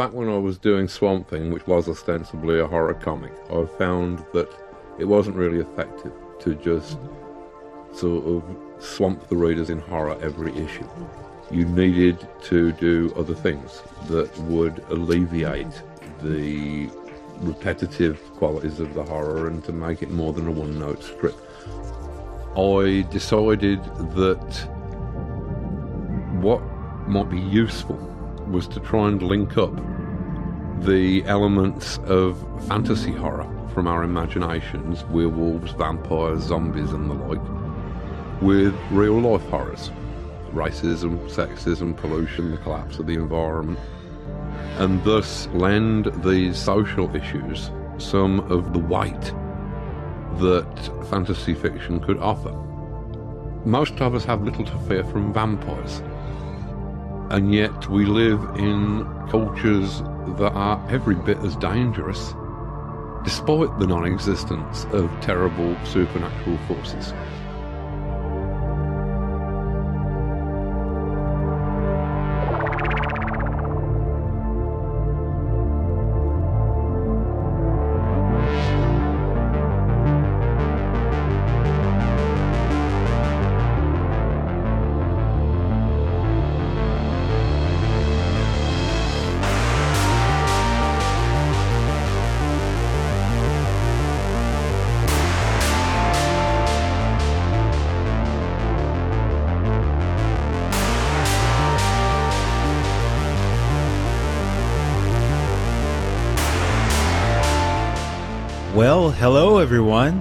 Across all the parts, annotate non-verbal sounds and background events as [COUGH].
back when I was doing Swamp Thing, which was ostensibly a horror comic, I found that it wasn't really effective to just sort of swamp the readers in horror every issue. You needed to do other things that would alleviate the repetitive qualities of the horror and to make it more than a one note strip. I decided that what might be useful was to try and link up the elements of fantasy horror from our imaginations werewolves, vampires, zombies, and the like with real life horrors. Racism, sexism, pollution, the collapse of the environment, and thus lend these social issues some of the weight that fantasy fiction could offer. Most of us have little to fear from vampires and yet we live in cultures that are every bit as dangerous, despite the non existence of terrible supernatural forces. Hello everyone.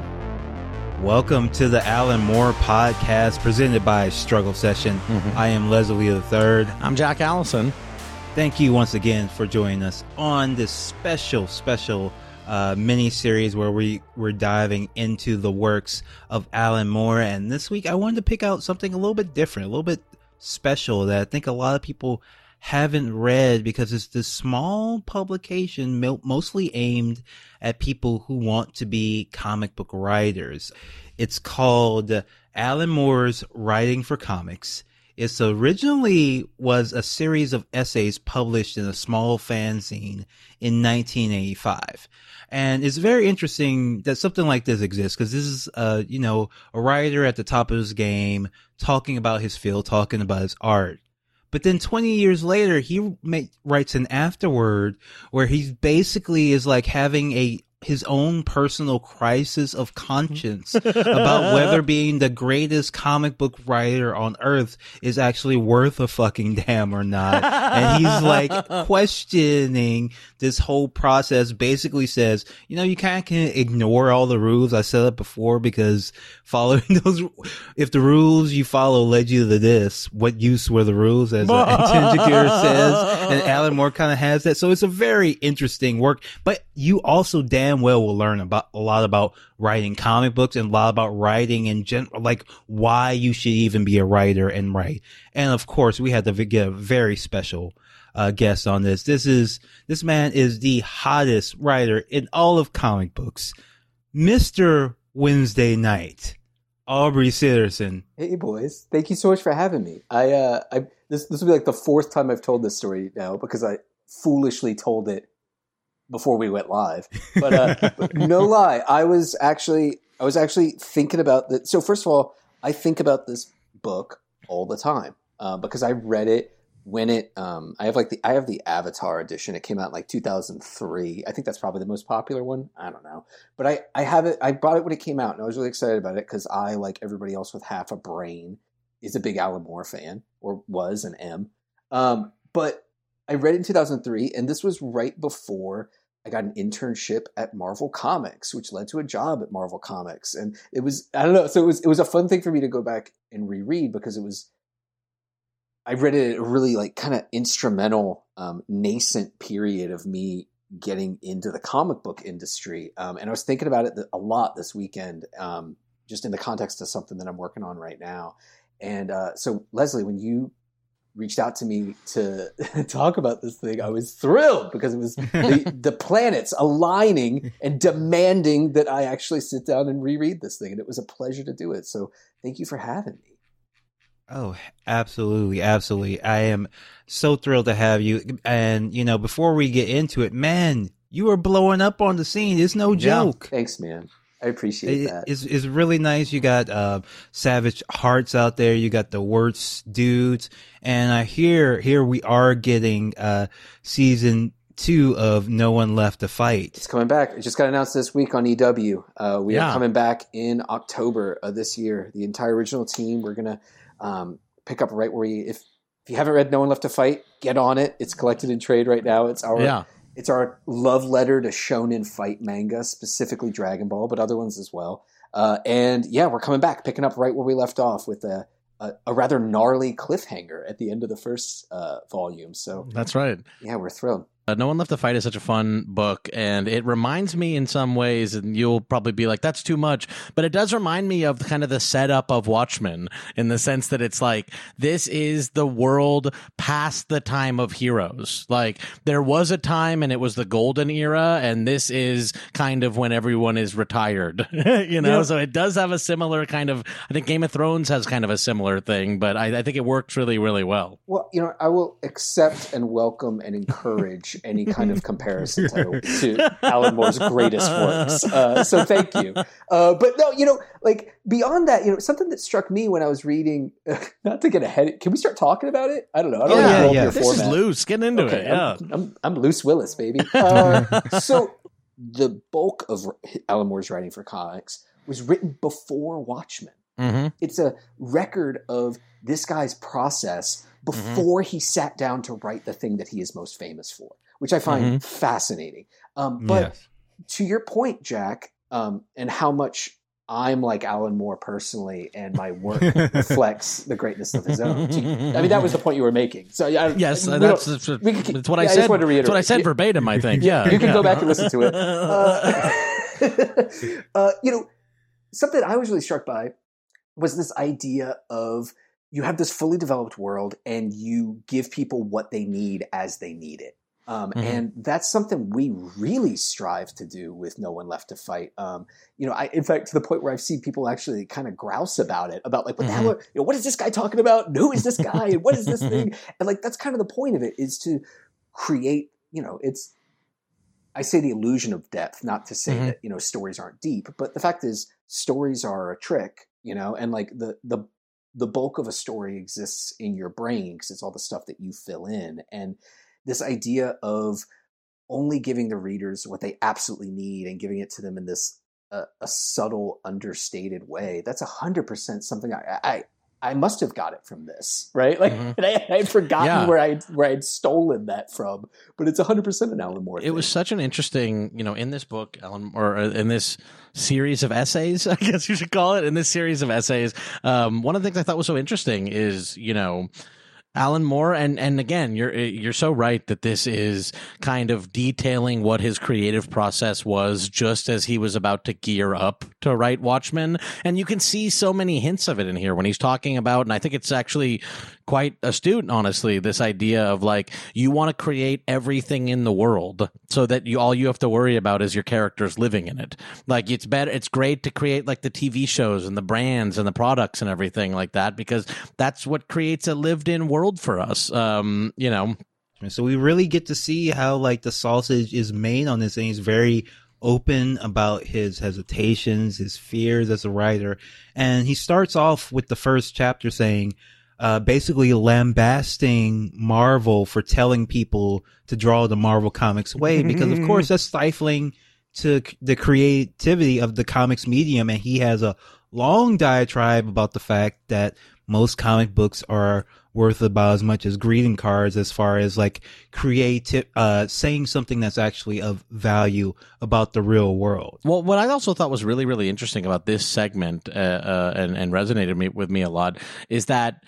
Welcome to the Alan Moore podcast presented by Struggle Session. I am Leslie the Third. I'm Jack Allison. Thank you once again for joining us on this special, special uh, mini series where we we're diving into the works of Alan Moore. And this week, I wanted to pick out something a little bit different, a little bit special that I think a lot of people haven't read because it's this small publication mostly aimed at people who want to be comic book writers. It's called Alan Moore's Writing for Comics. It originally was a series of essays published in a small fanzine in 1985. And it's very interesting that something like this exists because this is, uh, you know, a writer at the top of his game talking about his field, talking about his art. But then 20 years later, he writes an afterword where he basically is like having a his own personal crisis of conscience about whether being the greatest comic book writer on earth is actually worth a fucking damn or not. and he's like [LAUGHS] questioning this whole process, basically says, you know, you kind of can ignore all the rules I said it before because following [LAUGHS] those, if the rules you follow led you to this, what use were the rules as [LAUGHS] Anton Chigurh says? And Alan Moore kind of has that. So it's a very interesting work, but you also damn well will learn about a lot about writing comic books and a lot about writing in general, like why you should even be a writer and write. And of course, we had to get a very special uh, guest on this. This is this man is the hottest writer in all of comic books, Mister Wednesday Night, Aubrey Sitterson. Hey boys, thank you so much for having me. I uh, I this this will be like the fourth time I've told this story now because I foolishly told it before we went live. But, uh, but no lie, I was actually I was actually thinking about that. So first of all, I think about this book all the time uh, because I read it when it. Um, I have like the I have the Avatar edition. It came out in like 2003. I think that's probably the most popular one. I don't know, but I I have it. I bought it when it came out, and I was really excited about it because I like everybody else with half a brain is a big Alan Moore fan or was an M. Um, but I read it in 2003, and this was right before I got an internship at Marvel Comics, which led to a job at Marvel Comics, and it was I don't know. So it was it was a fun thing for me to go back and reread because it was I read it at a really like kind of instrumental, um, nascent period of me getting into the comic book industry, um, and I was thinking about it a lot this weekend, um, just in the context of something that I'm working on right now. And uh, so, Leslie, when you reached out to me to [LAUGHS] talk about this thing, I was thrilled because it was the, [LAUGHS] the, planets aligning and demanding that I actually sit down and reread this thing. And it was a pleasure to do it. So thank you for having me. Oh, absolutely, absolutely. I am so thrilled to have you. And you know, before we get into it, man, you are blowing up on the scene. It's no Yeah. joke. Thanks, man. I appreciate It- that. It's, it's really nice. You got uh, Savage Hearts out there. You got the Worst Dudes, and I hear here we are getting uh, season two of No One Left to Fight. It's coming back. It just got announced this week on EW. Uh, we Yeah. are coming back in October of this year. The entire original team. We're gonna um, pick up right where you. If if you haven't read No One Left to Fight, get on it. It's collected in trade right now. It's our Yeah. It's our love letter to shonen fight manga, specifically Dragon Ball, but other ones as well. Uh, and yeah, we're coming back, picking up right where we left off with a a, a rather gnarly cliffhanger at the end of the first uh, volume. So That's right. yeah, we're thrilled. Uh, no One Left to Fight is such a fun book, and it reminds me in some ways, and you'll probably be like, that's too much, but it does remind me of kind of the setup of Watchmen in the sense that it's like, this is the world past the time of heroes. Like, there was a time and it was the golden era, and this is kind of when everyone is retired, [LAUGHS] you know? Yeah. So it does have a similar kind of, I think Game of Thrones has kind of a similar thing, but I, I think it works really, really well. Well, you know, I will accept and welcome and encourage any kind of comparison to, [LAUGHS] to Alan Moore's greatest works. Uh, so thank you. Uh, but no, you know, like beyond that, you know, something that struck me when I was reading, [LAUGHS] not to get ahead, can we start talking about it? I don't know. I don't Oh, know yeah, yeah. This is loose. Get into Okay, it. Yeah. I'm, I'm, I'm Loose Willis, baby. [LAUGHS] Uh, so the bulk of Alan Moore's writing for comics was written before Watchmen hmm it's a record of this guy's process Mm-hmm. before he sat down to write the thing that he is most famous for, which I find Mm-hmm. fascinating. Um, but Yes. to your point, Jack, um, and how much I'm like Alan Moore personally, and my work reflects the greatness of his own. I mean, that was the point you were making. So I- Yes, we that's, that's, we could- that's what I yeah, I said. That's what I said verbatim. I think. Yeah, you can yeah. go back and listen to it. Uh, [LAUGHS] uh, you know, something I was really struck by was this idea of you have this fully developed world and you give people what they need as they need it. Um, Mhm. And that's something we really strive to do with No One Left to Fight. Um, you know, I, in fact, to the point where I've seen people actually kind of grouse about it, about like, what the hell, are, you know, what is this guy talking about? And Who is this guy? And what is this thing? [LAUGHS] And like, that's kind of the point of it is to create, you know, it's, I say the illusion of depth, not to say Mhm. that you know stories aren't deep, but the fact is stories are a trick, you know, and like the the the bulk of a story exists in your brain because it's all the stuff that you fill in, and this idea of only giving the readers what they absolutely need and giving it to them in this uh, a subtle, understated way. That's a hundred percent something I, I I must have got it from this, right? Like, Mhm. I, I'd forgotten Yeah. where I where I'd stolen that from, but it's a hundred percent an Alan Moore. It was such an interesting, you know, in this book, Alan, or uh, in this series of essays, [LAUGHS] I guess you should call it, in this series of essays. Um, one of the things I thought was so interesting is, you know, Alan Moore, and and again, you're eh, you're so right that this is kind of detailing what his creative process was just as he was about to gear up to write Watchmen, and you can see so many hints of it in here when he's talking about, and I think it's actually quite astute, honestly, this idea of like you want to create everything in the world so that you all you have to worry about is your characters living in it. Like it's better, it's great to create like the TV shows and the brands and the products and everything like that because that's what creates a lived-in world for us. Um, you know, So we really get to see how like the sausage is made on this, and he's very open about his hesitations, his fears as a writer, and he starts off with the first chapter saying, uh, basically lambasting Marvel for telling people to draw the Marvel Comics way, because of course that's stifling to c- the creativity of the comics medium, and he has a long diatribe about the fact that most comic books are worth about as much as greeting cards as far as like creative uh saying something that's actually of value about the real world. Well, what I also thought was really, really interesting about this segment uh, uh, and, and resonated me, with me a lot is that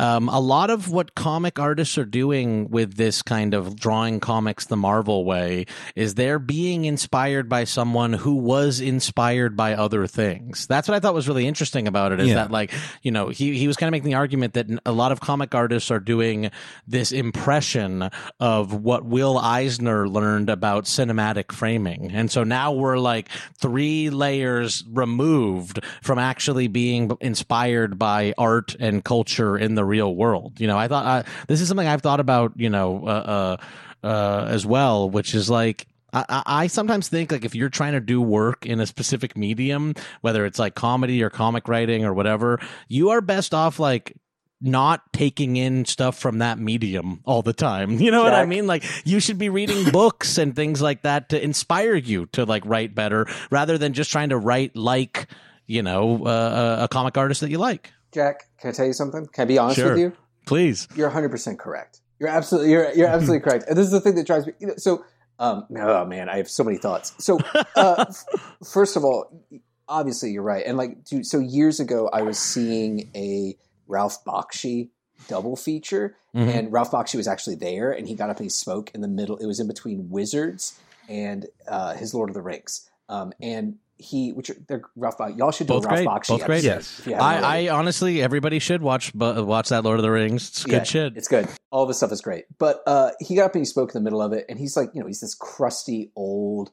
Um, a lot of what comic artists are doing with this kind of drawing comics the Marvel way is they're being inspired by someone who was inspired by other things. That's what I thought was really interesting about it. Is Yeah. that like you know he he was kind of making the argument that a lot of comic artists are doing this impression of what Will Eisner learned about cinematic framing, and so now we're like three layers removed from actually being inspired by art and culture in the real world. You know, I thought uh, this is something I've thought about. You know, uh, uh, uh, as well, which is like. I, I I sometimes think like if you're trying to do work in a specific medium, whether it's like comedy or comic writing or whatever, you are best off like not taking in stuff from that medium all the time. [LAUGHS] You know what I mean? Like you should be reading [LAUGHS] books and things like that to inspire you to like write better rather than just trying to write like, you know, uh, a comic artist that you like. Jack, can I tell you something? Can I be honest Sure. with you? Please. You're 100 percent correct. You're absolutely you're you're absolutely correct. And this is the thing that drives me. You know, so, um, oh man, I have so many thoughts. So, uh, [LAUGHS] f- first of all, obviously you're right. And like, dude, so years ago, I was seeing a Ralph Bakshi double feature, Mhm. and Ralph Bakshi was actually there, and he got up and he spoke in the middle. It was in between Wizards and uh, his Lord of the Rings. Um, and he, which are, they're Ralph Bakshi. Y'all should do Both Ralph great. Bakshi Both great. Yes. if you haven't already. I, I honestly, everybody should watch watch that Lord of the Rings. It's good Yeah, shit. It's good. All of his stuff is great. But uh, he got up and he spoke in the middle of it, and he's like, you know, he's this crusty old,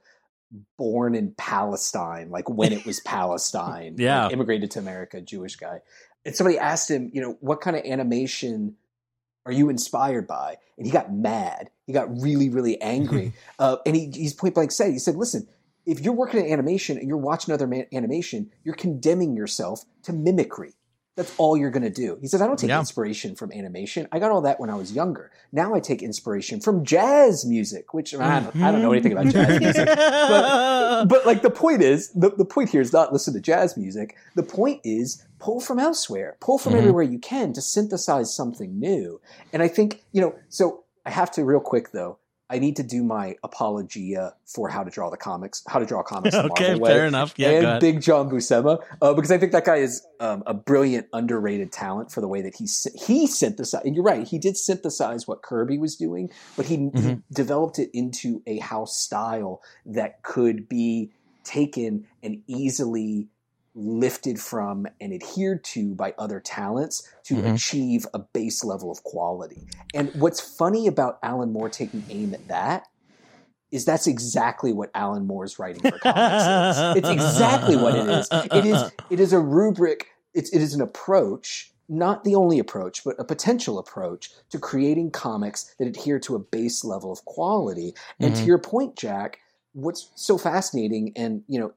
born in Palestine, like when it was [LAUGHS] Palestine, like, Yeah. immigrated to America, Jewish guy. And somebody asked him, you know, what kind of animation are you inspired by? And he got mad. He got really, really angry. [LAUGHS] uh, and he, he's point blank said, he said, listen, if you're working in animation and you're watching other man- animation, you're condemning yourself to mimicry. That's all you're going to do. He says, I don't take Yeah. inspiration from animation. I got all that when I was younger. Now I take inspiration from jazz music, which I don't, I don't know anything about jazz music. But, but like the point is, the, the point here is not listen to jazz music. The point is pull from elsewhere, pull from Mhm. everywhere you can to synthesize something new. And I think, you know, so I have to real quick though, I need to do my apologia for how to draw the comics, how to draw comics. [LAUGHS] okay, fair enough. Yeah, and. Big John Buscema, uh, because I think that guy is um, a brilliant, underrated talent for the way that he he synthesized. And you're right, he did synthesize what Kirby was doing, but he, he Mhm. developed it into a house style that could be taken and easily lifted from and adhered to by other talents to Mhm. achieve a base level of quality. And what's funny about Alan Moore taking aim at that is that's exactly what Alan Moore's writing for comics is. It's exactly what it is. It is [LAUGHS] it is a rubric, it's it is an approach, not the only approach, but a potential approach to creating comics that adhere to a base level of quality. And to Mhm. your point, Jack, what's so fascinating and you know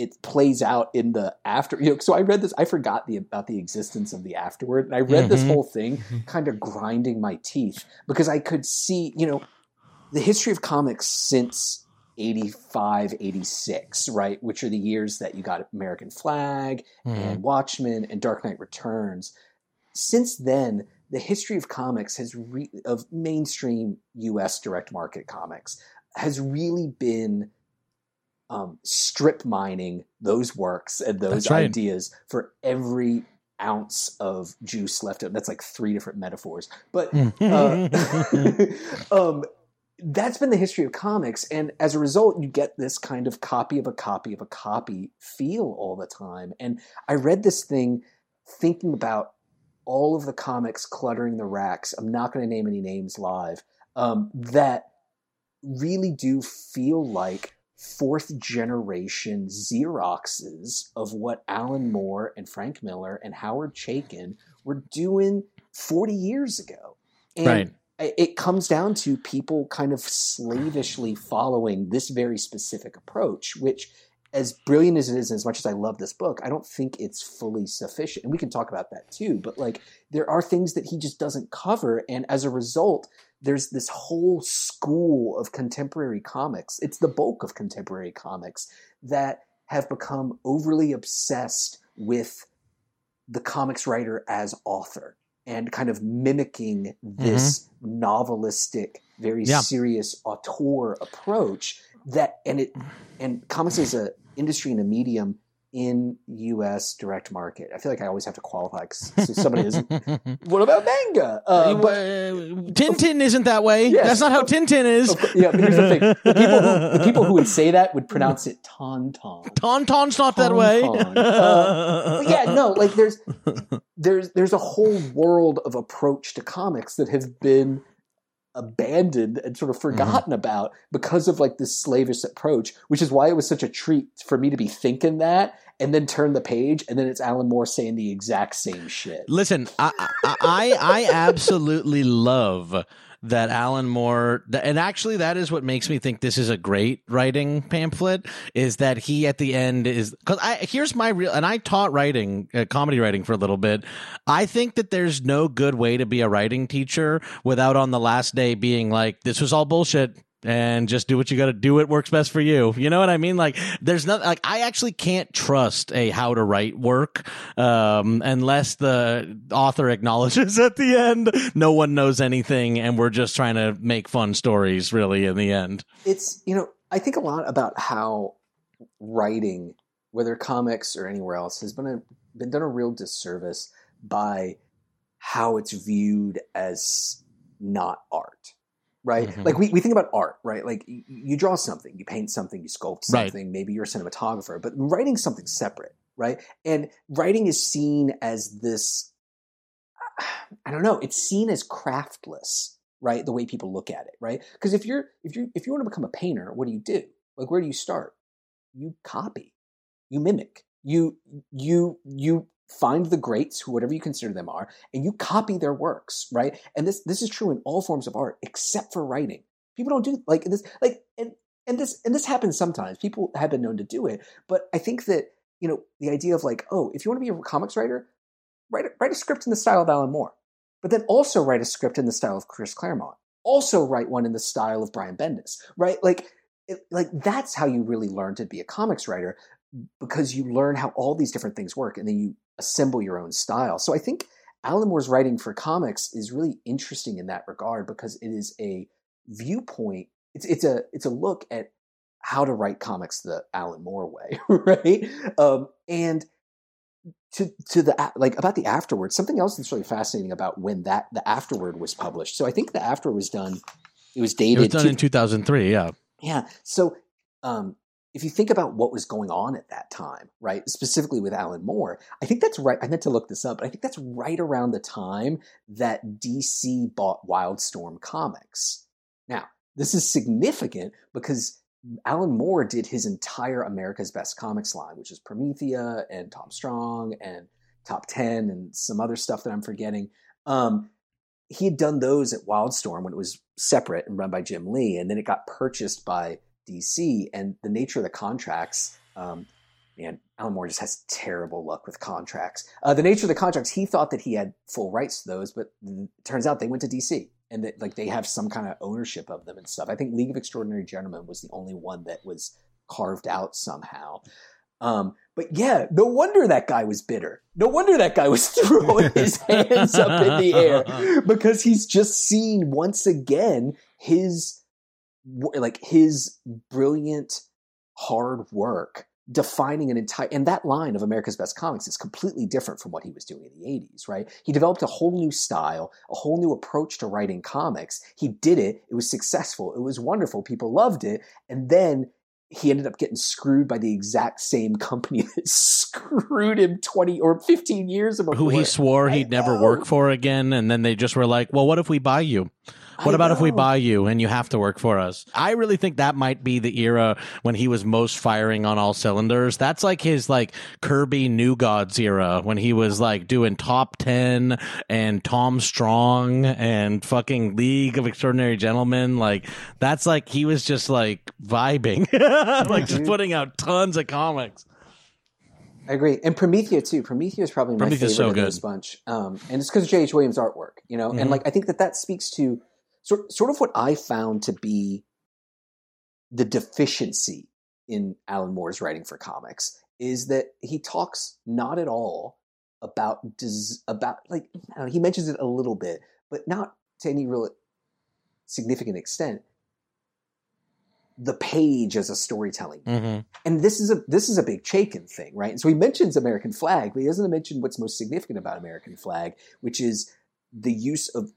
it plays out in the after you know so i read this i forgot the about the existence of the afterward and i read this Mhm. whole thing kind of grinding my teeth because i could see you know the history of comics since 85 86 right which are the years that you got American Flagg Mhm. and watchmen and dark knight returns since then the history of comics has re- of mainstream us direct market comics has really been um, strip mining those works and those right. ideas for every ounce of juice left. That's like three different metaphors, but uh, [LAUGHS] [LAUGHS] um, that's been the history of comics, and as a result, you get this kind of copy of a copy of a copy feel all the time. And I read this thing thinking about all of the comics cluttering the racks. I'm not going to name any names live um, that really do feel like fourth generation Xeroxes of what Alan Moore and Frank Miller and Howard Chaykin were doing 40 years ago. And Right. it comes down to people kind of slavishly following this very specific approach, which, as brilliant as it is, and as much as I love this book, I don't think it's fully sufficient. And we can talk about that too. But like, there are things that he just doesn't cover. And as a result, there's this whole school of contemporary comics. It's the bulk of contemporary comics that have become overly obsessed with the comics writer as author and kind of mimicking this mm-hmm. novelistic, very Yeah. serious auteur approach that and it and comics as a industry and a medium in U.S. direct market. I feel like I always have to qualify because [LAUGHS] somebody is. [LAUGHS] what about manga? Uh, but, Tintin isn't that way. Yes. That's not how Tintin is. yeah, but here's the thing: the people who the [LAUGHS] people who would say that would pronounce it tauntaun. Tauntaun's not that way. Uh, yeah, no, like there's there's there's a whole world of approach to comics that have been abandoned and sort of mm-hmm. forgotten about because of like this slavish approach, which is why it was such a treat for me to be thinking that and then turn the page and then it's Alan Moore saying the exact same shit. Listen, I, I I I absolutely love that Alan Moore, and actually that is what makes me think this is a great writing pamphlet. Is that he at the end is because I here's my real, and I taught writing, uh, comedy writing for a little bit. I think that there's no good way to be a writing teacher without on the last day being like, this was all bullshit and just do what you got to do. It works best for you. You know what I mean? Like, there's not like I actually can't trust a how to write work um, unless the author acknowledges [LAUGHS] at the end no one knows anything, and we're just trying to make fun stories. Really, in the end, It's you know, I think a lot about how writing, whether comics or anywhere else, has been a, been done a real disservice by how it's viewed as not art. Right? Mhm. Like we, we think about art, right? Like you, you draw something, you paint something, you sculpt Right. something, maybe you're a cinematographer, but writing something separate, right? And writing is seen as this [SIGHS] I don't know, it's seen as craftless, right? The way people look at it, right? Because if you're if you if you want to become a painter, what do you do? Like where do you start? You copy, you mimic, you you you find the greats, who whatever you consider them are, and you copy their works, right? And this this is true in all forms of art, except for writing. People don't do like this, like and and this and this happens sometimes. People have been known to do it, but I think that you know the idea of like, oh, if you want to be a comics writer, write a, write a script in the style of Alan Moore, but then also write a script in the style of Chris Claremont. Also write one in the style of Brian Bendis, right? Like, it, like that's how you really learn to be a comics writer because you learn how all these different things work, and then you assemble your own style. So I think Alan Moore's writing for comics is really interesting in that regard because it is a viewpoint. It's it's a it's a look at how to write comics the Alan Moore way, [LAUGHS] right? Um, and to to the like about the afterward something else that's really fascinating about when that the afterward was published so i think the afterward was done it was dated. it was done to- in 2003. Yeah, yeah so um if you think about what was going on at that time right specifically with alan moore i think that's right i meant to look this up but i think that's right around the time that dc bought wildstorm comics now this is significant because Alan Moore did his entire America's Best Comics line, which is Promethea and Tom Strong and Top Ten and some other stuff that I'm forgetting. Um, he had done those at Wildstorm when it was separate and run by Jim Lee, and then it got purchased by DC. And the nature of the contracts, um, man, Alan Moore just has terrible luck with contracts. Uh, the nature of the contracts, he thought that he had full rights to those, but it turns out they went to DC and that like they have some kind of ownership of them and stuff. I think League of Extraordinary Gentlemen was the only one that was carved out somehow. Um, but yeah, no wonder that guy was bitter. No wonder that guy was [LAUGHS] throwing his hands up in the air [LAUGHS] because he's just seen once again his like his brilliant hard work defining an entire and that line of America's Best Comics is completely different from what he was doing in the 80s, right? He developed a whole new style, a whole new approach to writing comics. He did it, it was successful, it was wonderful, people loved it, and then he ended up getting screwed by the exact same company [LAUGHS] that screwed him 20 or 15 years ago. who he swore I he'd never work for again, and then they just were like, "Well, what if we buy you? What I about if we buy you and you have to work for us?" I really think that might be the era when he was most firing on all cylinders. That's like his like Kirby New Gods era when he was like doing Top Ten and Tom Strong and fucking League of Extraordinary Gentlemen. Like that's like he was just like vibing, [LAUGHS] like just mm-hmm. putting out tons of comics. I agree, and Promethea too. Promethea is probably my Promethea's favorite so of good. this bunch, um, and it's because of J.H. Williams' artwork, you know. Mhm. And like, I think that that speaks to sort sort of what I found to be the deficiency in Alan Moore's writing for comics is that he talks not at all about des- about like I don't know, he mentions it a little bit, but not to any real significant extent. The page as a storytelling Mm-hmm. and this is a this is a big Chaykin thing, right? And so he mentions American Flagg, but he doesn't mention what's most significant about American Flagg, which is the use of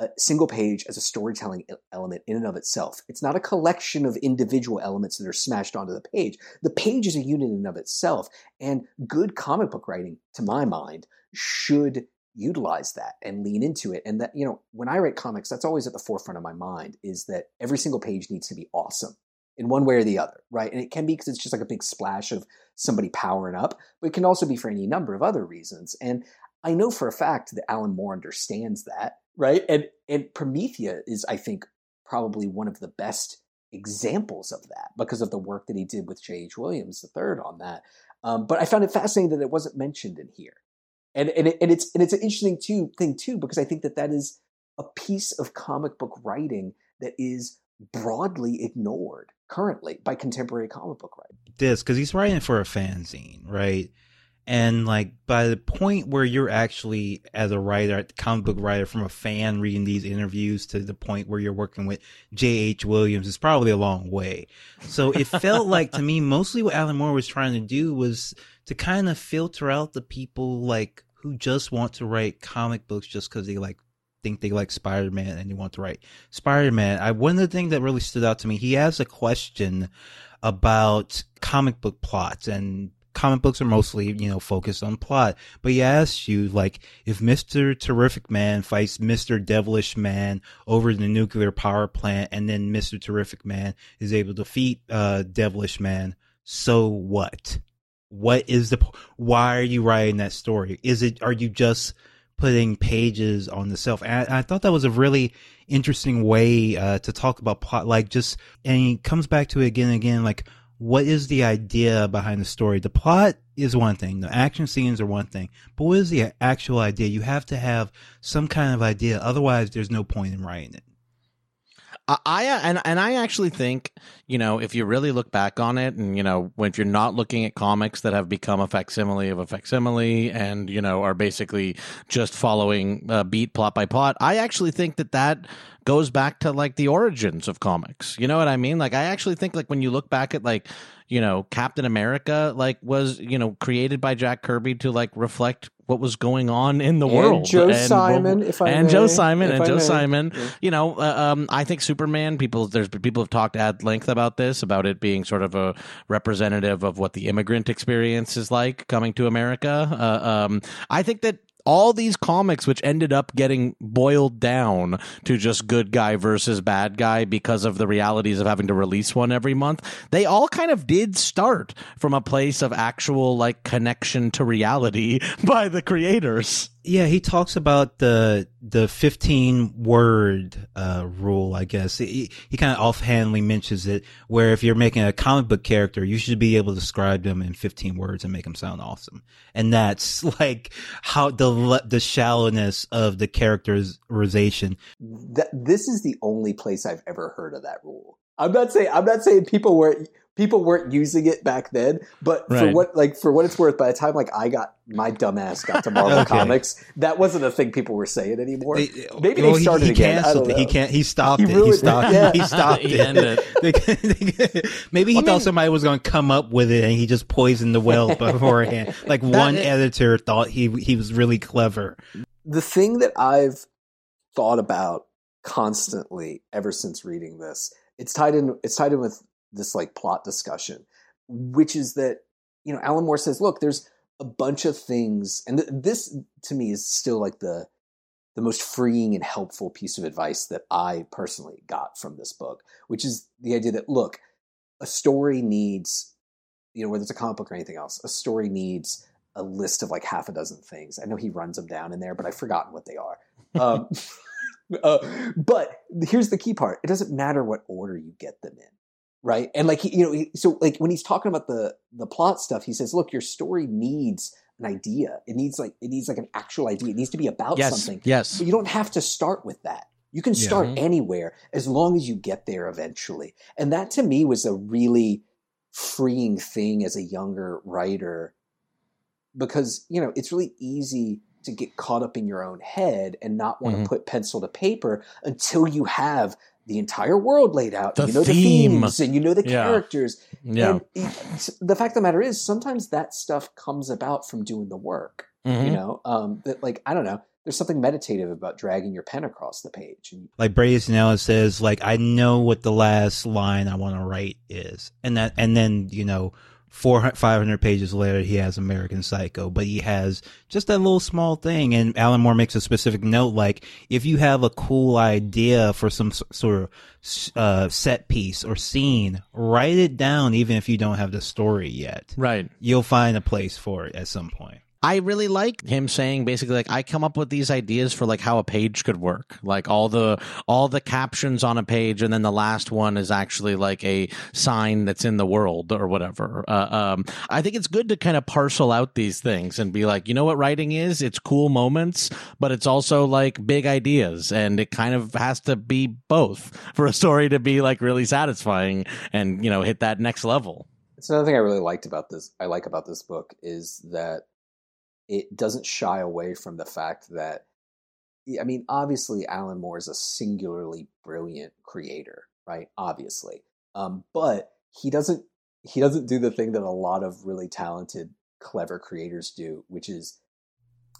a single page as a storytelling element in and of itself. It's not a collection of individual elements that are smashed onto the page. The page is a unit in and of itself, and good comic book writing, to my mind, should utilize that and lean into it. And that you know, when I write comics, that's always at the forefront of my mind is that every single page needs to be awesome in one way or the other, right? And it can be because it's just like a big splash of somebody powering up, but it can also be for any number of other reasons. And I know for a fact that Alan Moore understands that, right? And and Promethea is, I think, probably one of the best examples of that because of the work that he did with J.H. Williams III on that. Um, but I found it fascinating that it wasn't mentioned in here, and and, it, and it's and it's an interesting too thing too because I think that that is a piece of comic book writing that is broadly ignored currently by contemporary comic book writing. this because he's writing for a fanzine, right? And like by the point where you're actually as a writer, comic book writer from a fan reading these interviews to the point where you're working with J.H. Williams is probably a long way. So it felt like to me, mostly what Alan Moore was trying to do was to kind of filter out the people like who just want to write comic books just because they like think they like Spider-Man and they want to write Spider-Man. I one of the things that really stood out to me, he asked a question about comic book plots and comic books are mostly, you know, focused on plot. But he asks you, like, if Mr. Terrific Man fights Mr. Devilish Man over the nuclear power plant and then Mr. Terrific Man is able to defeat, uh, Devilish Man, so what? What is the, why are you writing that story? Is it, are you just putting pages on the self? And I, I thought that was a really interesting way, uh, to talk about plot, like just, and he comes back to it again and again, like, what is the idea behind the story? The plot is one thing, the action scenes are one thing, but what is the actual idea? You have to have some kind of idea, otherwise, there's no point in writing it. I, I and and I actually think you know if you really look back on it, and you know when if you're not looking at comics that have become a facsimile of a facsimile, and you know are basically just following uh, beat plot by plot, I actually think that that goes back to like the origins of comics. You know what I mean? Like I actually think like when you look back at like you know Captain America like was you know created by Jack Kirby to like reflect what was going on in the And world Joe Simon, if I and Joe Simon and I Joe may. Simon Yeah. you know, uh, um, I think Superman. People, there's people have talked at length about this, about it being sort of a representative of what the immigrant experience is like coming to America. Uh, um, I think that all these comics, which ended up getting boiled down to just good guy versus bad guy because of the realities of having to release one every month, they all kind of did start from a place of actual like connection to reality [LAUGHS] by the creators. Yeah, he talks about the the fifteen word uh, rule. I guess he, he kind of offhandedly mentions it, where if you're making a comic book character, you should be able to describe them in fifteen words and make them sound awesome. And that's [LAUGHS] like how the the shallowness of the characterization. that this is the only place I've ever heard of that rule. I'm not saying I'm not saying people weren't people weren't using it back then, but for what like for what it's worth, by the time like I got my dumbass got to Marvel [LAUGHS] Okay. Comics, that wasn't a thing people were saying anymore. They- Maybe well, they he- started he, again. I canceled don't it. He can't. He stopped He it. ruined He it. stopped. Yeah. He stopped [LAUGHS] He it. ended [LAUGHS] Maybe he I thought mean- somebody was going to come up with it, and he just poisoned the well beforehand. Like one is- editor thought he he was really clever. the thing that I've thought about constantly ever since reading this, it's tied in it's tied in with this like plot discussion, which is that, you know, Alan Moore says, look, there's a bunch of things and th- this to me is still like the the most freeing and helpful piece of advice that I personally got from this book, which is the idea that look, a story needs, you know, whether it's a comic book or anything else, a story needs a list of like half a dozen things. I know he runs them down in there, but I've forgotten what they are. Um, [LAUGHS] uh, but here's the key part: it doesn't matter what order you get them in, right? And like he, you know, he, so like when he's talking about the the plot stuff, he says, "Look, your story needs an idea. It needs like it needs like an actual idea. It needs to be about Yes, something. yes. But you don't have to start with that. You can start Mhm. anywhere as long as you get there eventually. And that to me was a really freeing thing as a younger writer because, you know, it's really easy to get caught up in your own head and not want Mhm. to put pencil to paper until you have the entire world laid out. The you know theme. the themes and you know the Yeah. characters. Yeah. And it- the fact of the matter is, sometimes that stuff comes about from doing the work. You Mhm. know, um, that like I don't know. There's something meditative about dragging your pen across the page. And like Bret Easton Ellis says, like I know what the last line I want to write is, and that, and then you know, four five hundred pages later, he has American Psycho, but he has just that little small thing. And Alan Moore makes a specific note, like if you have a cool idea for some sort of uh, set piece or scene, write it down, even if you don't have the story yet. Right. You'll find a place for it at some point. I really like him saying basically like I come up with these ideas for like how a page could work. Like all the all the captions on a page and then the last one is actually like a sign that's in the world or whatever. Uh, um I think it's good to kind of parcel out these things and be like, you know what writing is? It's cool moments, but it's also like big ideas and it kind of has to be both [LAUGHS] for a story to be like really satisfying and, you know, hit that next level. It's another thing I really liked about this. I like about this book is that it doesn't shy away from the fact that, I mean, obviously Alan Moore is a singularly brilliant creator, right? Obviously, um, but he doesn't he doesn't do the thing that a lot of really talented, clever creators do, which is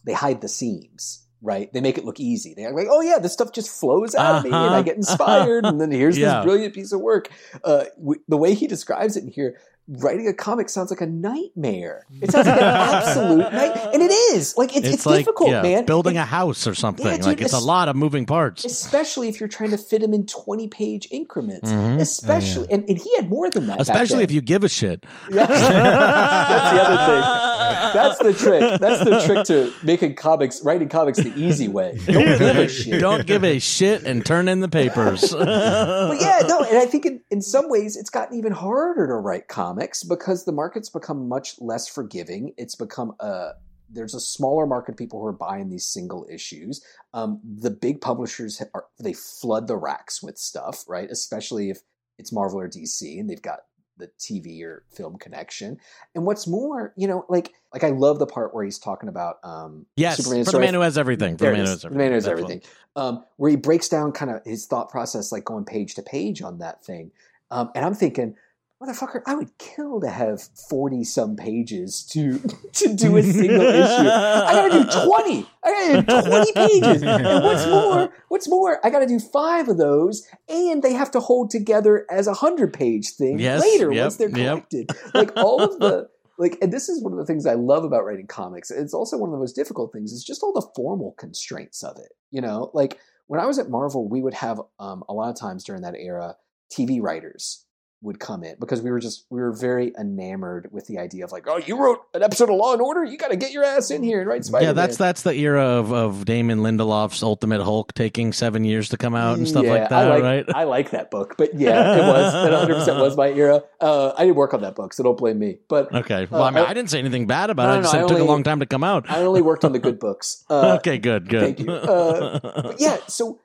they hide the seams. Right? They make it look easy. They're like, "Oh yeah, this stuff just flows out of me, and I Uh-huh. get inspired, and then [LAUGHS] here's Yeah. this brilliant piece of work." Uh, w- the way he describes it in here, writing a comic sounds like a nightmare. It sounds like an [LAUGHS] absolute night, and it is. Like it's, it's, like difficult, yeah, man. building It- a house or something. Yeah, dude, like it's a lot of moving parts. especially if you're trying to fit them in 20 page increments. Mhm. Especially, and, and he had more than that. Especially if you give a shit. Yeah. [LAUGHS] That's the other thing. That's the trick. That's the trick to making comics, writing comics the easy way. [LAUGHS] Don't give a shit. Don't give a shit and turn in the papers. [LAUGHS] But yeah, no, and I think in, in some ways it's gotten even harder to write comics because the market's become much less forgiving. It's become a there's a smaller market of people who are buying these single issues. Um, the big publishers are they flood the racks with stuff, right? Especially if it's Marvel or DC and they've got the TV or film connection. And what's more, you know, like like I love the part where he's talking about um, yes, Superman for the man who has everything. For the man who has everything. man has everything. Um, where he breaks down kind of his thought process, like going page to page on that thing. Um, and I'm thinking, motherfucker, I would kill to have forty some pages to [LAUGHS] to do a single issue. I gotta do twenty. I gotta do twenty pages. And what's more, what's more, I gotta do five of those, and they have to hold together as a hundred page thing Yes, later yep, once they're yep. collected. Like all of the like and this is one of the things i love about writing comics it's also one of the most difficult things is just all the formal constraints of it you know like when i was at marvel we would have um, a lot of times during that era tv writers would come in because we were just we were very enamored with the idea of like oh you wrote an episode of law and order you got to get your ass in here and write spider yeah, that's that's the era of, of Damon Lindelof's Ultimate Hulk taking seven years to come out and stuff Yeah, like that, I like, right? I like that book, but yeah, it was that 100 percent was my era. Uh, I didn't work on that book, so don't blame me. But Okay. Well, I mean, Uh, I didn't say anything bad about No, it. I just no, I it took a long time to come out. I only worked on the good [LAUGHS] books. Uh, okay, good, good. thank you. Uh, but [LAUGHS] yeah, so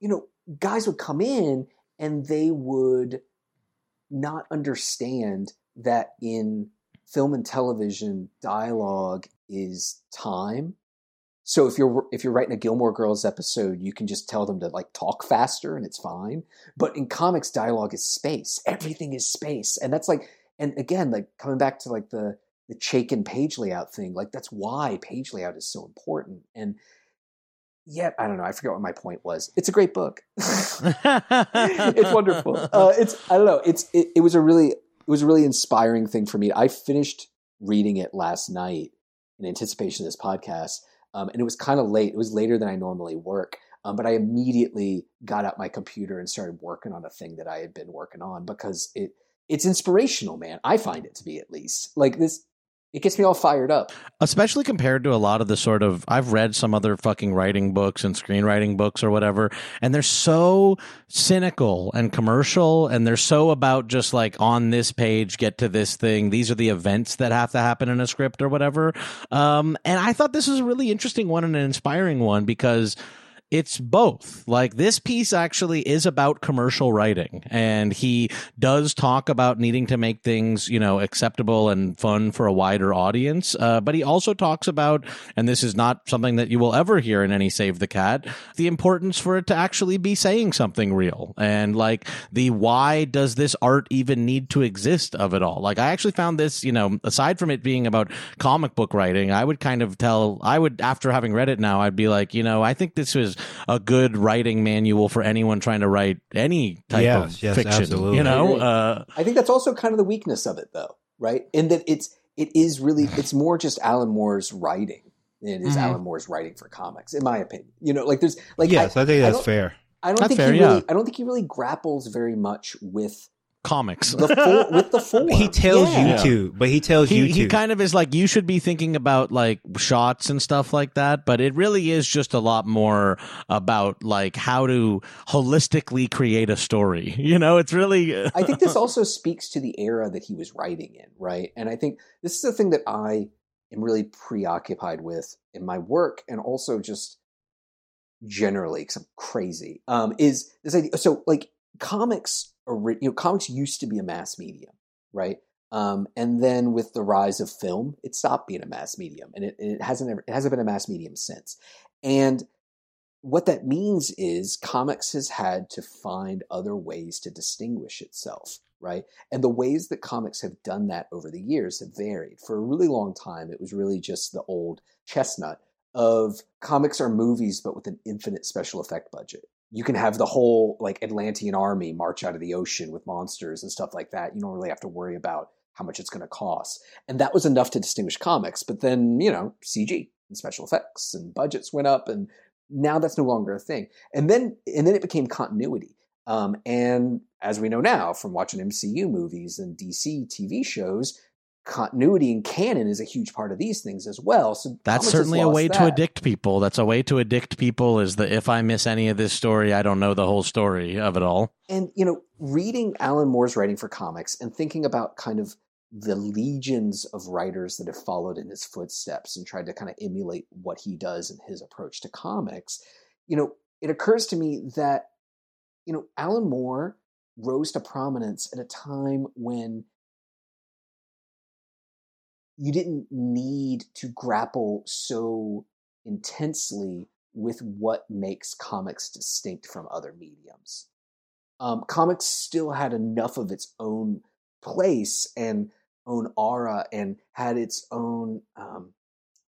you know, guys would come in and they would not understand that in film and television, dialogue is time. So if you're if you're writing a Gilmore Girls episode, you can just tell them to like talk faster and it's fine. But in comics, dialogue is space. Everything is space, and that's like, and again, like coming back to like the the Chaykin page layout thing, like that's why page layout is so important. And yet, I don't know. I forget what my point was. It's a great book. [LAUGHS] it's [LAUGHS] wonderful. Uh, it's I don't know. It's it, it was a really it was a really inspiring thing for me. I finished reading it last night in anticipation of this podcast, um, and it was kind of late. It was later than I normally work. Um, but I immediately got out my computer and started working on a thing that I had been working on because it it's inspirational, man. I find it to be at least like this. It gets me all fired up. especially compared to a lot of the sort of I've read some other fucking writing books and screenwriting books or whatever, and they're so cynical and commercial, and they're so about just like on this page, get to this thing. These are the events that have to happen in a script or whatever. Um, and I thought this was a really interesting one and an inspiring one because it's both. Like this piece actually is about commercial writing and he does talk about needing to make things, you know, acceptable and fun for a wider audience. Uh, but he also talks about, and this is not something that you will ever hear in any Save the Cat, the importance for it to actually be saying something real and like the why does this art even need to exist of it all. Like I actually found this, you know, aside from it being about comic book writing, I would kind of tell, I would, after having read it now, I'd be like, you know, I think this was a good writing manual for anyone trying to write any type Yes, of yes, fiction. absolutely. You know, uh, I think that's also kind of the weakness of it, though, right? In that it's it is really [SIGHS] it's more just Alan Moore's writing than it is Mhm. Alan Moore's writing for comics, in my opinion. You know, like there's like yes, I, I, think that's don't- fair. I don't That's think fair, he really yeah. I don't think he really grapples very much with comics. the for, with the four, He tells Yeah. you to, but he tells he, you he kind of is like you should be thinking about like shots and stuff like that but it really is just a lot more about like how to holistically create a story [LAUGHS] you know it's really I think this [LAUGHS] also speaks to the era that he was writing in, right? And I think this is the thing that I am really preoccupied with in my work and also just generally because I'm crazy. Um, is this idea? So, like, comics, ori- you know, comics used to be a mass medium, right? Um, and then with the rise of film, it stopped being a mass medium, and it, it hasn't ever, it hasn't been a mass medium since. And what that means is comics has had to find other ways to distinguish itself, right? And the ways that comics have done that over the years have varied. For a really long time, it was really just the old chestnut of comics are movies, but with an infinite special effect budget. You can have the whole like Atlantean army march out of the ocean with monsters and stuff like that. You don't really have to worry about how much it's going to cost. And that was enough to distinguish comics. But then, you know, CG and special effects and budgets went up and now that's no longer a thing. And then and then it became continuity. Um, and as we know now from watching MCU movies and DC TV shows, continuity and canon is a huge part of these things as well. So that's certainly a way to addict people. That's a way to addict people is that if i miss any of this story i don't know the whole story of it all. And you know, reading Alan Moore's writing for comics and thinking about kind of the legions of writers that have followed in his footsteps and tried to kind of emulate what he does in his approach to comics, you know, it occurs to me that you know, Alan Moore rose to prominence at a time when you didn't need to grapple so intensely with what makes comics distinct from other mediums. Um, comics still had enough of its own place and own aura and had its own um,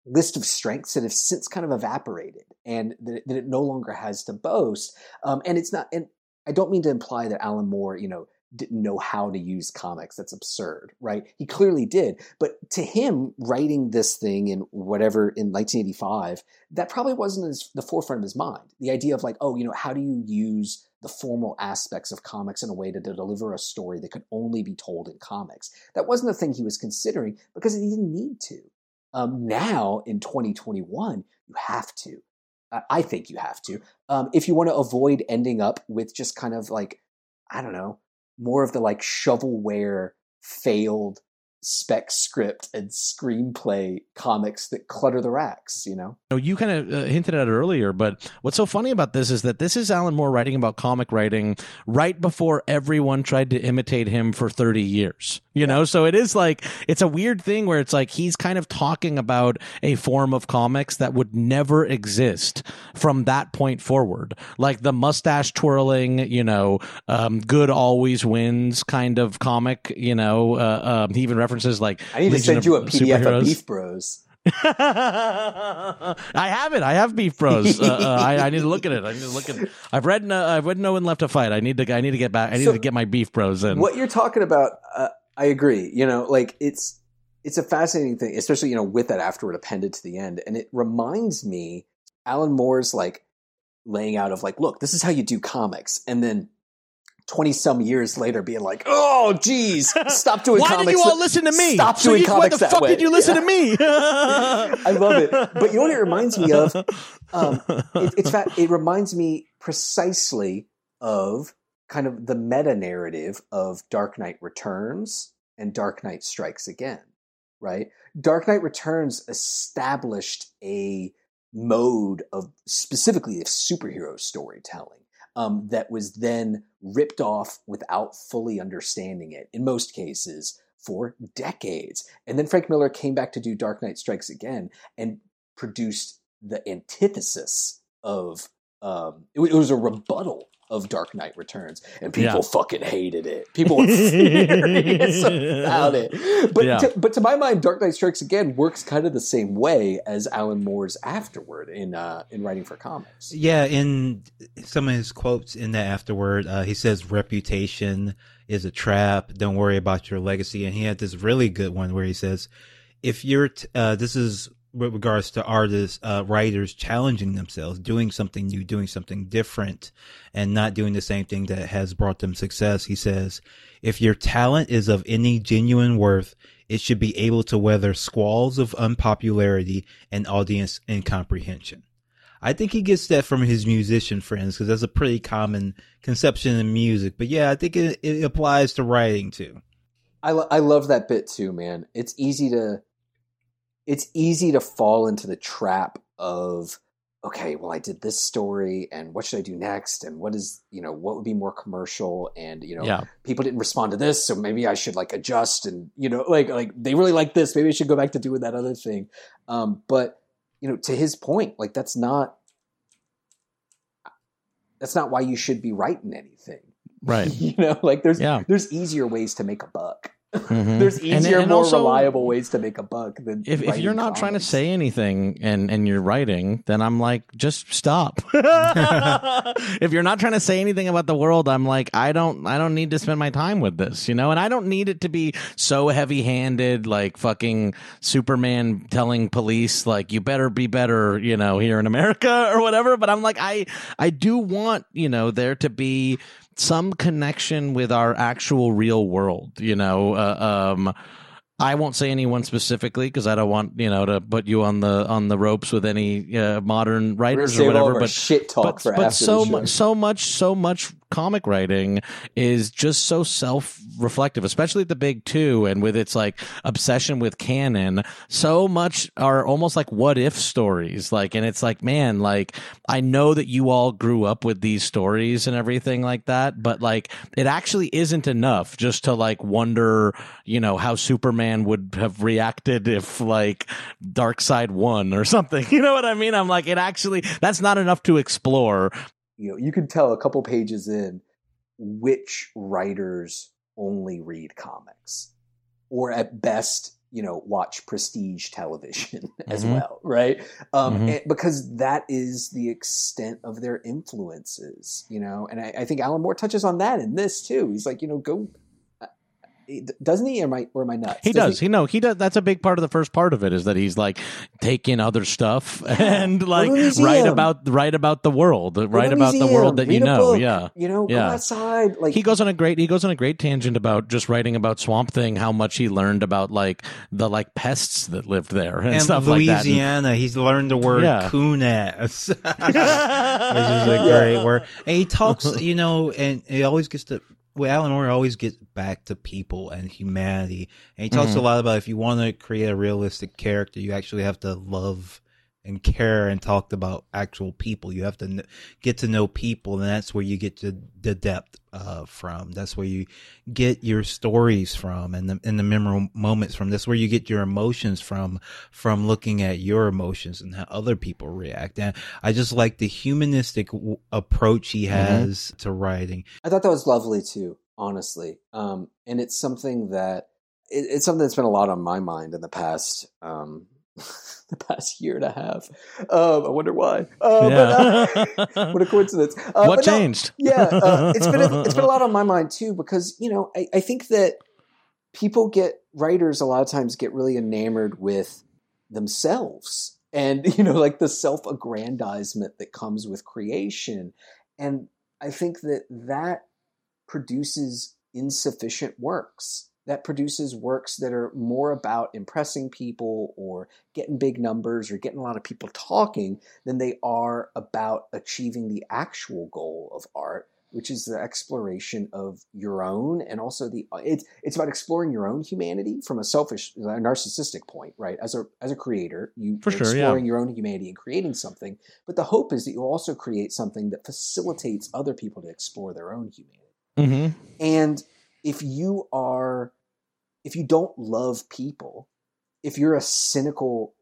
list of strengths that have since kind of evaporated and that, that it no longer has to boast. Um, and it's not, and I don't mean to imply that Alan Moore, you know, didn't know how to use comics. That's absurd, right? He clearly did. But to him, writing this thing in whatever in 1985, that probably wasn't his, the forefront of his mind. The idea of like, oh, you know, how do you use the formal aspects of comics in a way to, deliver a story that could only be told in comics? That wasn't the thing he was considering because he didn't need to. Um, now in 2021, you have to. I- I think you have to. Um, if you want to avoid ending up with just kind of like, I don't know, more of the like shovelware failed spec script and screenplay comics that clutter the racks, you know? know, you kind of uh, hinted at it earlier, but what's so funny about this is that this is Alan Moore writing about comic writing right before everyone tried to imitate him for 30 years. You know, so it is like, it's a weird thing where it's like he's kind of talking about a form of comics that would never exist from that point forward. Like the mustache twirling, you know, um, good always wins kind of comic, you know, uh, um, he even references like, I need to send you a PDF Superheroes. of Beef Bros. [LAUGHS] I have it. I have Beef Bros. Uh, uh, I, I need to look at it. I need to look at. It. I've read. Uh, I've read No One Left to Fight. I need to. I need to get back. I need So, to get my Beef Bros in. What you're talking about, uh, I agree. You know, like it's it's a fascinating thing, especially you know with that afterward appended to the end, and it reminds me Alan Moore's like laying out of like, look, this is how you do comics, and then. 20 some years later being like, oh, geez, stop doing Why comics. [LAUGHS] Why did you all listen to me? Stop So doing you- comics Why the fuck way. did you listen Yeah. to me? [LAUGHS] I love it. But you know what it reminds me of? Um, it, it's fact, it reminds me precisely of kind of the meta narrative of Dark Knight Returns and Dark Knight Strikes Again, right? Dark Knight Returns established a mode of specifically of superhero storytelling um, that was then ripped off without fully understanding it in most cases for decades. And then Frank Miller came back to do Dark Knight Strikes Again and produced the antithesis of um, it, it was a rebuttal of Dark Knight Returns, and people Yeah. fucking hated it. People were [LAUGHS] furious about it. But Yeah. to, but to my mind, Dark Knight Strikes Again works kind of the same way as Alan Moore's Afterward in uh, in writing for comics. Yeah, in some of his quotes in the afterward, uh, he says reputation is a trap. Don't worry about your legacy. And he had this really good one where he says, if you're, t- uh, this is with regards to artists, uh, writers challenging themselves, doing something new, doing something different, and not doing the same thing that has brought them success. He says, if your talent is of any genuine worth, it should be able to weather squalls of unpopularity and audience incomprehension. I think he gets that from his musician friends because that's a pretty common conception in music. But yeah, I think it, it applies to writing too. I, lo- I love that bit too, man. It's easy to it's easy to fall into the trap of okay, well I did this story and what should I do next and what is, you know, what would be more commercial and, you know, Yeah. people didn't respond to this, so maybe I should like adjust and, you know, like like they really like this, maybe I should go back to doing that other thing. Um but, you know, to his point, like that's not that's not why you should be writing anything. Right. [LAUGHS] you know, like there's Yeah. there's easier ways to make a buck. Mhm. There's easier, and more also- reliable ways to make a buck than if, if you're not trying to say anything and and you're writing then i'm like just stop. [LAUGHS] If you're not trying to say anything about the world i'm like i don't i don't need to spend my time with this you know? And i don't need it to be so heavy handed like fucking superman telling police like you better be better you know here in america [LAUGHS] or whatever. But i'm like i i do want you know there to be some connection with our actual real world you know uh, um I won't say anyone specifically because I don't want you know to put you on the on the ropes with any uh, modern writers or whatever. But shit talk but, for but after so much so much so much comic writing is just so self-reflective especially the big two and with its like obsession with canon. So much are almost like what if stories. Like and it's like man like i know that you all grew up with these stories and everything like that but like it actually isn't enough just to like wonder you know how superman would have reacted if like Darkseid won or [LAUGHS] something. You know what i mean? I'm like it actually that's not enough to explore you know, you can tell a couple pages in which writers only read comics, or at best, you know, watch prestige [LAUGHS] television as Mhm. well, right? Um, Mhm. and- because that is the extent of their influences, you know. And I, I think Alan Moore touches on that in this too. He's like, you know, go. Doesn't he? Or am I, or am I nuts? He Doesn't does. He no. He does. That's a big part of the first part of it is that he's like take in other stuff [LAUGHS] and like to a write about write about the world, Go write a about the world that you read a know. book, Yeah. You know, go Yeah. outside. Like He goes on a great he goes on a great tangent about just writing about Swamp Thing, how much he learned about like the like pests that lived there and, And stuff like that. Louisiana, he's learned the word Yeah. "coonass," [LAUGHS] which is a [LAUGHS] great word. And he talks, you know, and he always gets to. Well, Alan Moore always gets back to people and humanity, and he talks Mhm. a lot about if you want to create a realistic character, you actually have to love and care and talked about actual people. You have to kn- get to know people, and that's where you get to the depth uh, from. That's where you get your stories from, and the and the memorable moments from. That's where you get your emotions from, from looking at your emotions and how other people react. And I just like the humanistic w- approach he has to writing. I thought that was lovely too, honestly. Um, and it's something that it, it's something that's been a lot on my mind in the past um, [LAUGHS] the past year and a half. Um, I wonder why. Uh, but, uh, [LAUGHS] what a coincidence! Uh, what but no, changed? yeah, uh, it's been a, it's been a lot on my mind too because you know I, I think that people get writers a lot of times get really enamored with themselves and [LAUGHS] you know like the self-aggrandizement that comes with creation and i think that that produces insufficient works that produces works that are more about impressing people or getting big numbers or getting a lot of people talking than they are about achieving the actual goal of art which is the exploration of your own and also the it's it's about exploring your own humanity from a selfish a narcissistic point right as a as a creator you For are sure, yeah. exploring your own humanity and creating something but the hope is that you also create something that facilitates other people to explore their own humanity Mm-hmm. and if you are if you don't love people if you're a cynical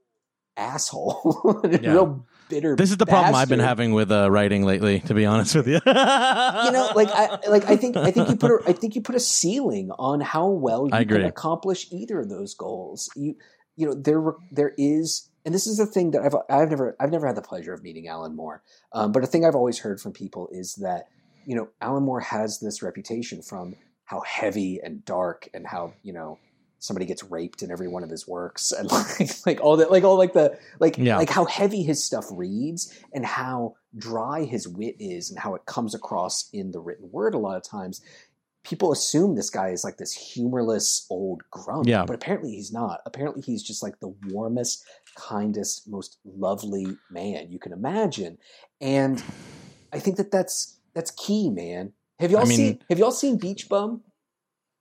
asshole [LAUGHS] a Yeah. real bitter This is the problem I've been having with uh, writing lately. To be honest with you, you know like i like i think i think you put a, i [LAUGHS] think you put a ceiling on how well you can accomplish either of those goals you you know there there is and this is the thing that i've i've never i've never had the pleasure of meeting alan moore um, but a thing i've always heard from people is that you know alan moore has this reputation from how heavy and dark and how you know somebody gets raped in every one of his works. [LAUGHS] And like, like all that like all like the like Yeah. like how heavy his stuff reads and how dry his wit is and how it comes across in the written word a lot of times. People assume this guy is like this humorless old grump Yeah. but apparently he's not. Apparently he's just like the warmest kindest most lovely man you can imagine. And i think that that's that's key man have y'all I mean- seen have y'all seen beach bum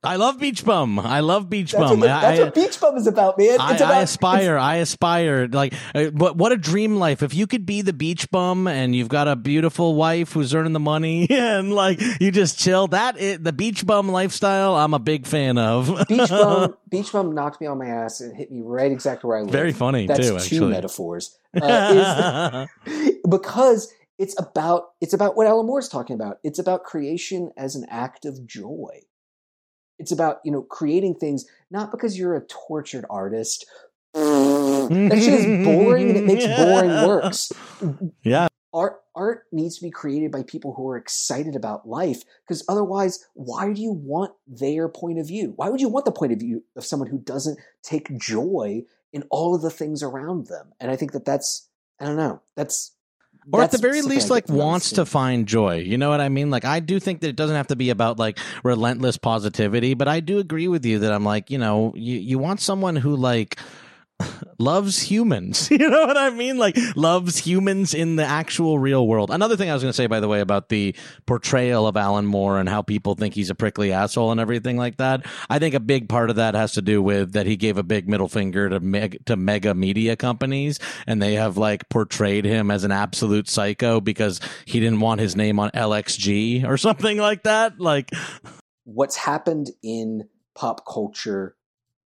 I love Beach Bum. I love Beach that's, Bum. what, that's I, what beach bum is about man I, it's I about aspire. I aspire. Like, uh, what? What a dream life! If you could be the beach bum and you've got a beautiful wife who's earning the money [LAUGHS] and like you just chill. That is, the beach bum lifestyle. I'm a big fan of. beach bum [LAUGHS] beach bum knocked me on my ass and hit me right exactly where i live Very funny that's too. two Actually, metaphors uh, [LAUGHS] because it's about it's about what Alan Moore's talking about. It's about creation as an act of joy. It's about you know creating things not because you're a tortured artist. that shit is boring and it makes boring works. [LAUGHS] yeah, Art art needs to be created by people who are excited about life because otherwise, why do you want their point of view? Why would you want the point of view of someone who doesn't take joy in all of the things around them? And I think that that's I don't know. That's or at the very least like wants to find joy. You know what i mean? Like i do think that it doesn't have to be about like relentless positivity but i do agree with you that i'm like you know you, you want someone who like loves humans. [LAUGHS] You know what i mean? Like loves humans in the actual real world. Another thing i was going to say by the way about the portrayal of alan moore and how people think he's a prickly asshole and everything like that i think a big part of that has to do with that he gave a big middle finger to meg- to mega media companies and they have like portrayed him as an absolute psycho because he didn't want his name on LXG or something like that. Like, what's happened in pop culture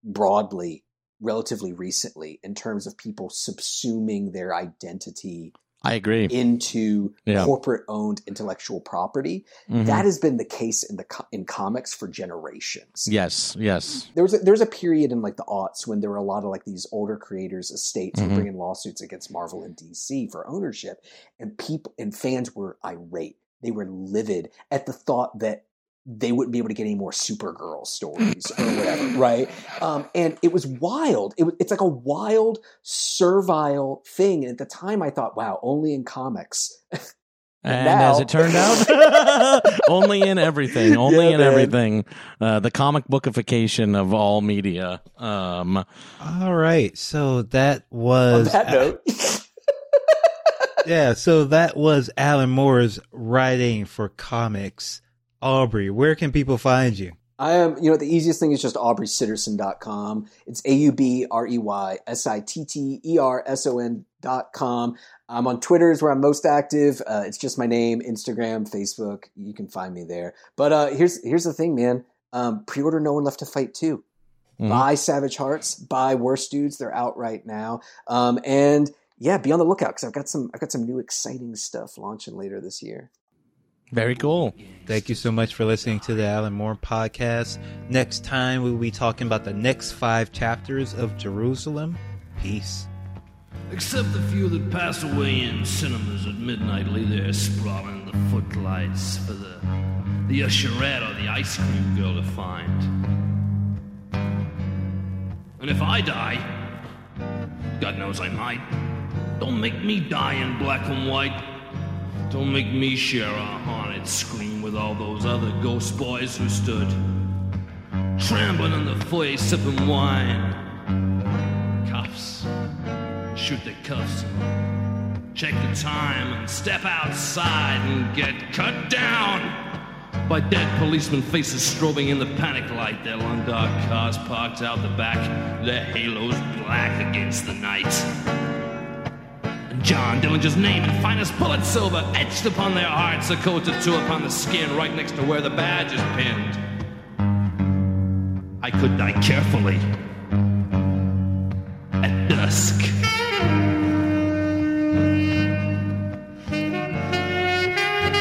broadly relatively recently in terms of people subsuming their identity I agree. into Yeah. corporate owned intellectual property Mhm. that has been the case in the co- in comics for generations yes, yes. there was a, there was a period in like the aughts when there were a lot of like these older creators estates Mhm. were bringing lawsuits against Marvel and DC for ownership and people and fans were irate they were livid at the thought that they wouldn't be able to get any more Supergirl stories or whatever, [LAUGHS] right? Um, and it was wild. It it's like a wild, servile thing. And at the time, I thought, wow, only in comics. [LAUGHS] And now- as it turned out, [LAUGHS] only in everything, only Yeah, in man. everything. Uh, the comic bookification of all media. Um, All right, so that On was that note, yeah, so that was Alan Moore's writing for comics. Aubrey, where can people find you? I am, you know, the easiest thing is just aubreysitterson.com. It's A U B R E Y S I T T E R S O N dot com. I'm on Twitter is where I'm most active. Uh, it's just my name, Instagram, Facebook. You can find me there. But uh, here's here's the thing, man. Um, pre-order No One Left to Fight too. Mhm. Buy Savage Hearts. Buy Worst Dudes. They're out right now. Um, and yeah, be on the lookout because I've got some I've got some new exciting stuff launching later this year. Very cool. Thank you so much for listening to the Alan Moore podcast. Next time we'll be talking about the next five chapters of Jerusalem. Peace. Except the few that pass away in cinemas at midnight lay there sprawling the footlights for the the usherette or the ice cream girl to find. And if I die, God knows I might, don't make me die in black and white. Don't make me share a haunted scream with all those other ghost boys who stood trembling in the foyer sipping wine. Cuffs shoot the cuffs, check the time, and step outside and get cut down. by dead policemen faces strobing in the panic light. Their long dark cars parked out the back, their halos black against the night. And John Dillinger's name in finest bullet silver etched upon their hearts, a coat or two upon the skin, right next to where the badge is pinned. I could die carefully at dusk.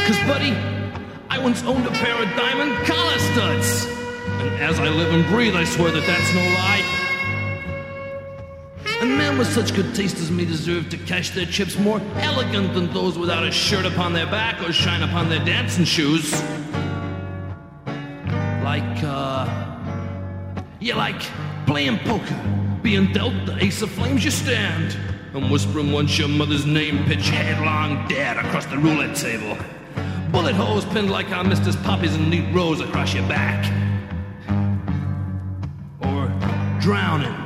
Cause, buddy, I once owned a pair of diamond collar studs. And as I live and breathe, I swear that that's no lie. Men with such good taste as me deserve to cash their chips more elegant than those without a shirt upon their back or shine upon their dancing shoes. Like, uh. Yeah, like playing poker, being dealt the ace of flames you stand, and whispering once your mother's name, pitch headlong dead across the roulette table. Bullet holes pinned like Armistice Poppies in neat rows across your back. Or drowning.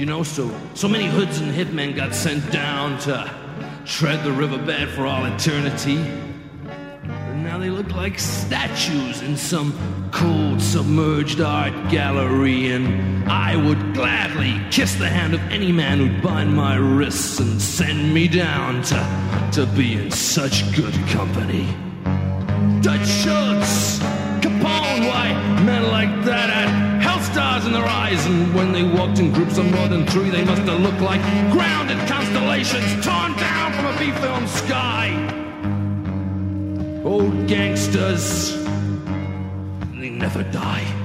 You know, so, so many hoods and hitmen got sent down to tread the riverbed for all eternity. And now they look like statues in some cold, submerged art gallery. And I would gladly kiss the hand of any man who'd bind my wrists and send me down to, to be in such good company. Dutch Schultz, Capone, why, men like that stars in their eyes. And when they walked in groups of more than three, they must have looked like grounded constellations torn down from a B film sky. Old gangsters, they never die.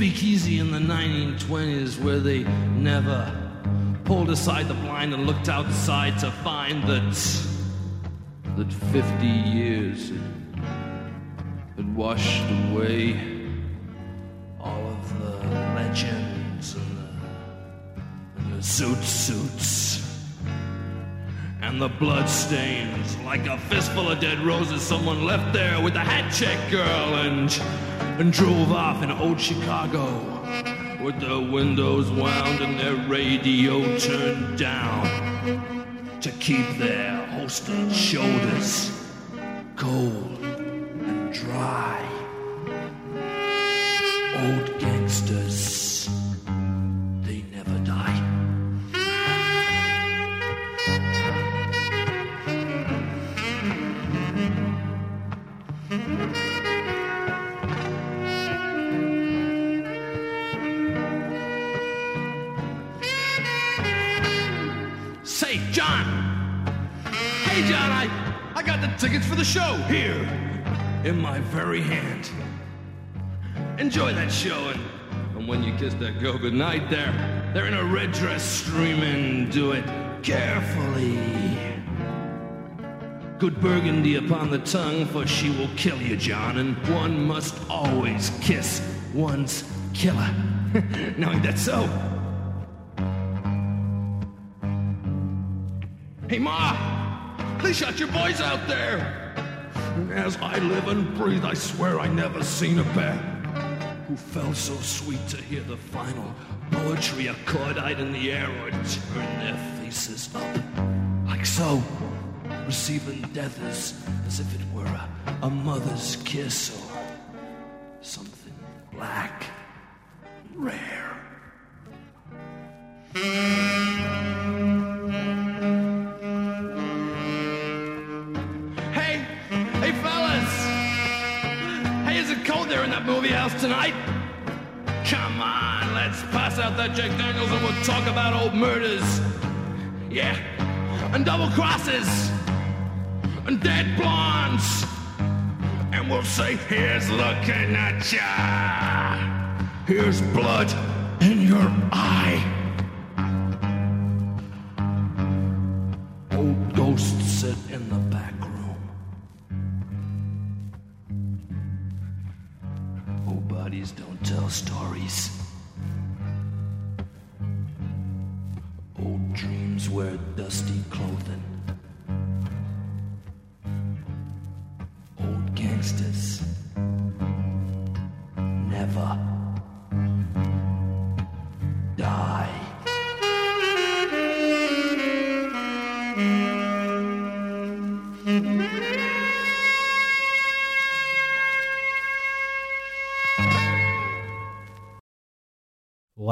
Speakeasy in the 1920s where they never pulled aside the blind and looked outside to find that, that 50 years had, washed away all of the legends and the, and the zoot suits and the blood stains like a fistful of dead roses someone left there with the hat check girl and and drove off in old Chicago with the windows wound and their radio turned down to keep their holstered shoulders cold and dry. Old gangsters, show here in my very hand. Enjoy that show, and, and when you kiss that girl goodnight, there, they're in a red dress streaming. Do it carefully. Good burgundy upon the tongue, for she will kill you, John, and one must always kiss one's killer. [LAUGHS] now, ain't that so? Hey, Ma! They shot your boys out there! As I live and breathe, I swear I never seen a pair who felt so sweet to hear the final poetry accord-eyed in the air or turn their faces up. Like so, receiving death as, as if it were a, a mother's kiss or something black, rare. House tonight? Come on, let's pass out that Jack Daniels and we'll talk about old murders. Yeah, and double crosses, and dead blondes, and we'll say, Here's looking at ya. Here's blood in your eye.